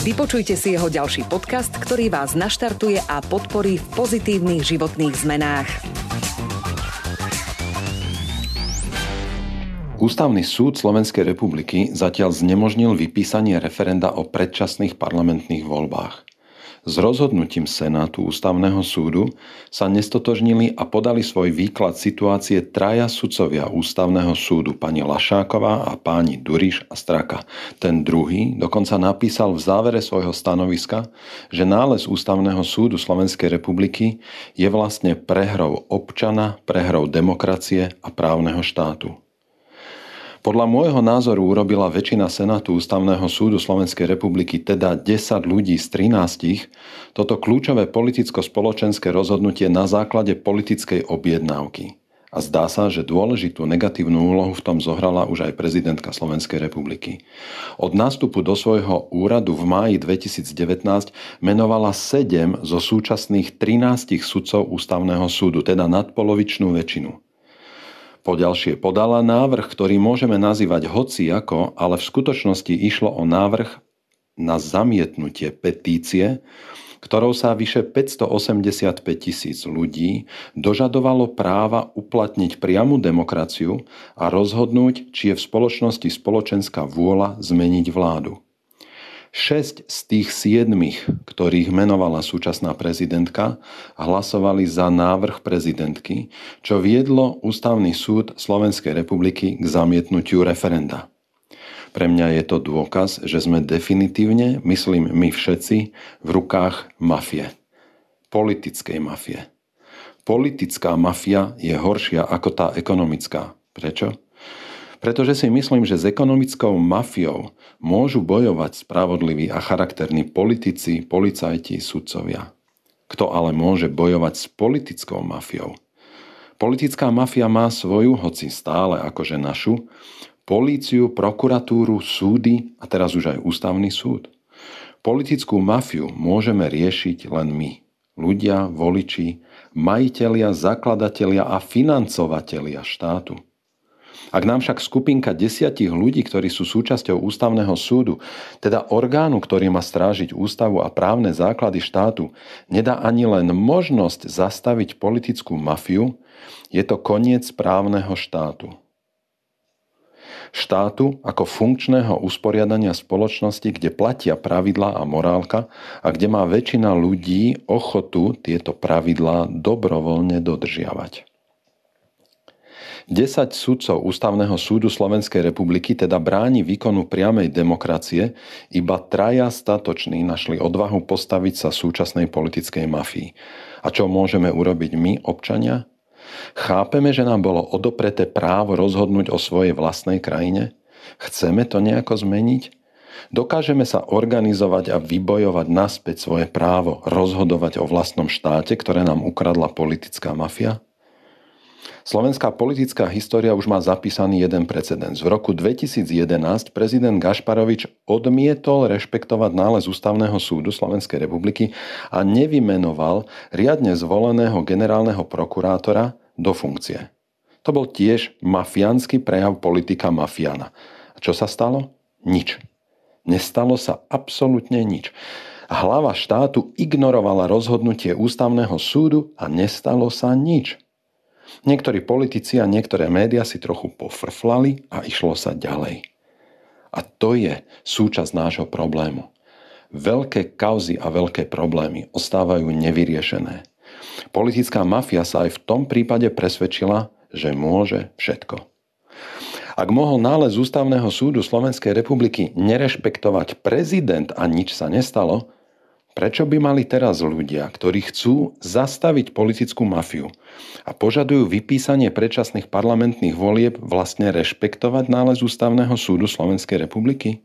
Vypočujte si jeho ďalší podcast, ktorý vás naštartuje a podporí v pozitívnych životných zmenách. Ústavný súd Slovenskej republiky zatiaľ znemožnil vypísanie referenda o predčasných parlamentných voľbách. S rozhodnutím Senátu Ústavného súdu sa nestotožnili a podali svoj výklad situácie traja sudcovia Ústavného súdu, pani Lašáková a páni Duriš a Straka. Ten druhý dokonca napísal v závere svojho stanoviska, že nález Ústavného súdu Slovenskej republiky je vlastne prehrou občana, prehrou demokracie a právneho štátu. Podľa môjho názoru urobila väčšina Senátu Ústavného súdu Slovenskej republiky, teda 10 ľudí z 13, toto kľúčové politicko-spoločenské rozhodnutie na základe politickej objednávky. A zdá sa, že dôležitú negatívnu úlohu v tom zohrala už aj prezidentka Slovenskej republiky. Od nástupu do svojho úradu v máji 2019 menovala 7 zo súčasných 13 sudcov Ústavného súdu, teda nadpolovičnú väčšinu. Poďalšie podala návrh, ktorý môžeme nazývať hoci ako, ale v skutočnosti išlo o návrh na zamietnutie petície, ktorou sa vyše 585 tisíc ľudí dožadovalo práva uplatniť priamu demokraciu a rozhodnúť, či je v spoločnosti spoločenská vôľa zmeniť vládu. Šesť z tých siedmých, ktorých menovala súčasná prezidentka, hlasovali za návrh prezidentky, čo viedlo Ústavný súd Slovenskej republiky k zamietnutiu referenda. Pre mňa je to dôkaz, že sme definitívne, myslím my všetci, v rukách mafie. Politickej mafie. Politická mafia je horšia ako tá ekonomická. Prečo? Pretože si myslím, že s ekonomickou mafiou môžu bojovať spravodliví a charakterní politici, policajti, sudcovia. Kto ale môže bojovať s politickou mafiou? Politická mafia má svoju, hoci stále akože našu, políciu, prokuratúru, súdy a teraz už aj ústavný súd. Politickú mafiu môžeme riešiť len my, ľudia, voliči, majitelia, zakladatelia a financovatelia štátu. Ak nám však skupinka desiatich ľudí, ktorí sú súčasťou ústavného súdu, teda orgánu, ktorý má strážiť ústavu a právne základy štátu, nedá ani len možnosť zastaviť politickú mafiu, je to koniec právneho štátu. Štátu ako funkčného usporiadania spoločnosti, kde platia pravidlá a morálka a kde má väčšina ľudí ochotu tieto pravidlá dobrovoľne dodržiavať. 10 sudcov Ústavného súdu Slovenskej republiky teda bráni výkonu priamej demokracie, iba traja statoční našli odvahu postaviť sa súčasnej politickej mafii. A čo môžeme urobiť my, občania? Chápeme, že nám bolo odopreté právo rozhodnúť o svojej vlastnej krajine? Chceme to nejako zmeniť? Dokážeme sa organizovať a vybojovať naspäť svoje právo rozhodovať o vlastnom štáte, ktoré nám ukradla politická mafia? Slovenská politická história už má zapísaný jeden precedens. V roku 2011 prezident Gašparovič odmietol rešpektovať nález Ústavného súdu Slovenskej republiky a nevymenoval riadne zvoleného generálneho prokurátora do funkcie. To bol tiež mafiánsky prejav politika mafiána. A čo sa stalo? Nič. Nestalo sa absolútne nič. Hlava štátu ignorovala rozhodnutie ústavného súdu a nestalo sa nič. Niektorí politici a niektoré médiá si trochu pofrflali a išlo sa ďalej. A to je súčasť nášho problému. Veľké kauzy a veľké problémy ostávajú nevyriešené. Politická mafia sa aj v tom prípade presvedčila, že môže všetko. Ak mohol nález Ústavného súdu Slovenskej republiky nerešpektovať prezident a nič sa nestalo, Prečo by mali teraz ľudia, ktorí chcú zastaviť politickú mafiu a požadujú vypísanie predčasných parlamentných volieb, vlastne rešpektovať nález Ústavného súdu Slovenskej republiky?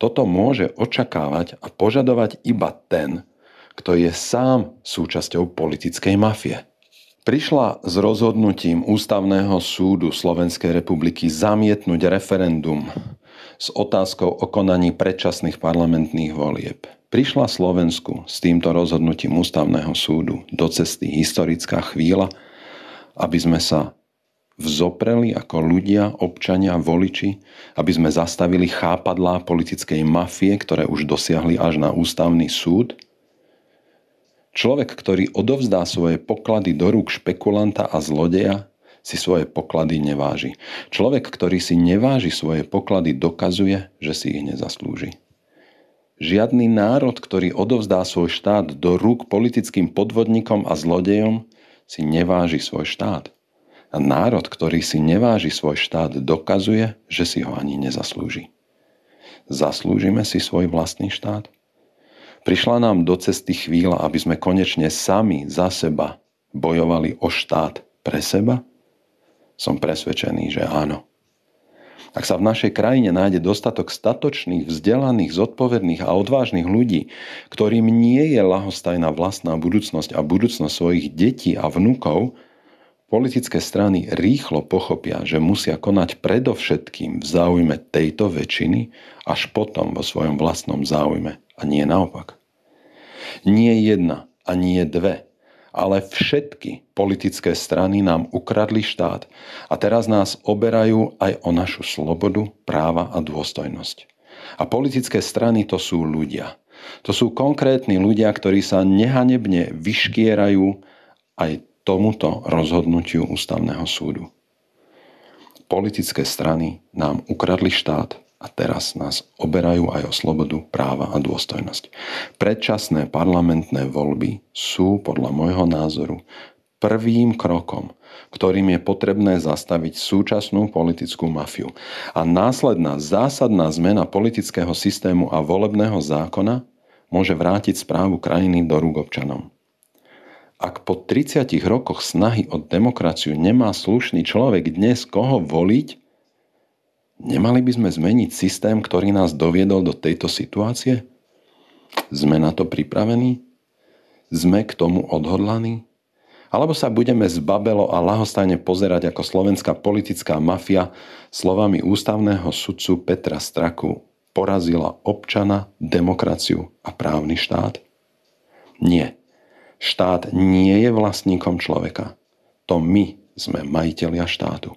Toto môže očakávať a požadovať iba ten, kto je sám súčasťou politickej mafie. Prišla s rozhodnutím Ústavného súdu Slovenskej republiky zamietnúť referendum s otázkou o konaní predčasných parlamentných volieb. Prišla Slovensku s týmto rozhodnutím Ústavného súdu do cesty historická chvíľa, aby sme sa vzopreli ako ľudia, občania, voliči, aby sme zastavili chápadlá politickej mafie, ktoré už dosiahli až na ústavný súd. Človek, ktorý odovzdá svoje poklady do rúk špekulanta a zlodeja, si svoje poklady neváži. Človek, ktorý si neváži svoje poklady, dokazuje, že si ich nezaslúži. Žiadny národ, ktorý odovzdá svoj štát do rúk politickým podvodníkom a zlodejom, si neváži svoj štát. A národ, ktorý si neváži svoj štát, dokazuje, že si ho ani nezaslúži. Zaslúžime si svoj vlastný štát? Prišla nám do cesty chvíľa, aby sme konečne sami za seba bojovali o štát pre seba? Som presvedčený, že áno. Ak sa v našej krajine nájde dostatok statočných, vzdelaných, zodpovedných a odvážnych ľudí, ktorým nie je lahostajná vlastná budúcnosť a budúcnosť svojich detí a vnúkov, Politické strany rýchlo pochopia, že musia konať predovšetkým v záujme tejto väčšiny, až potom vo svojom vlastnom záujme a nie naopak. Nie jedna a nie dve, ale všetky politické strany nám ukradli štát a teraz nás oberajú aj o našu slobodu, práva a dôstojnosť. A politické strany to sú ľudia. To sú konkrétni ľudia, ktorí sa nehanebne vyškierajú aj tomuto rozhodnutiu ústavného súdu. Politické strany nám ukradli štát a teraz nás oberajú aj o slobodu, práva a dôstojnosť. Predčasné parlamentné voľby sú podľa môjho názoru prvým krokom, ktorým je potrebné zastaviť súčasnú politickú mafiu. A následná zásadná zmena politického systému a volebného zákona môže vrátiť správu krajiny do rúk občanom. Ak po 30 rokoch snahy o demokraciu nemá slušný človek dnes koho voliť, nemali by sme zmeniť systém, ktorý nás doviedol do tejto situácie? Sme na to pripravení? Sme k tomu odhodlaní? Alebo sa budeme zbabelo a lahostajne pozerať, ako slovenská politická mafia slovami ústavného sudcu Petra Straku porazila občana, demokraciu a právny štát? Nie. Štát nie je vlastníkom človeka. To my sme majiteľia štátu.